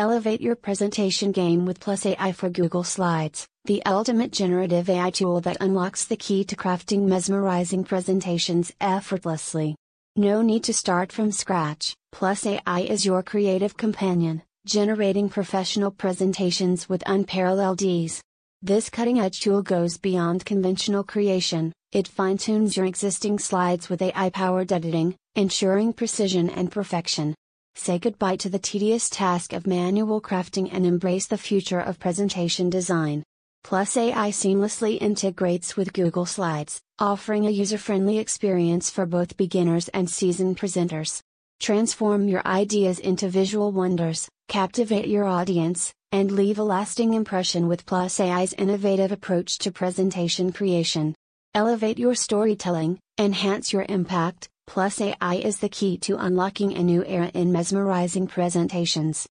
Elevate your presentation game with Plus AI for Google Slides, the ultimate generative AI tool that unlocks the key to crafting mesmerizing presentations effortlessly. No need to start from scratch, Plus AI is your creative companion, generating professional presentations with unparalleled ease. This cutting edge tool goes beyond conventional creation, it fine tunes your existing slides with AI powered editing, ensuring precision and perfection. Say goodbye to the tedious task of manual crafting and embrace the future of presentation design. Plus AI seamlessly integrates with Google Slides, offering a user friendly experience for both beginners and seasoned presenters. Transform your ideas into visual wonders, captivate your audience, and leave a lasting impression with Plus AI's innovative approach to presentation creation. Elevate your storytelling, enhance your impact, Plus AI is the key to unlocking a new era in mesmerizing presentations.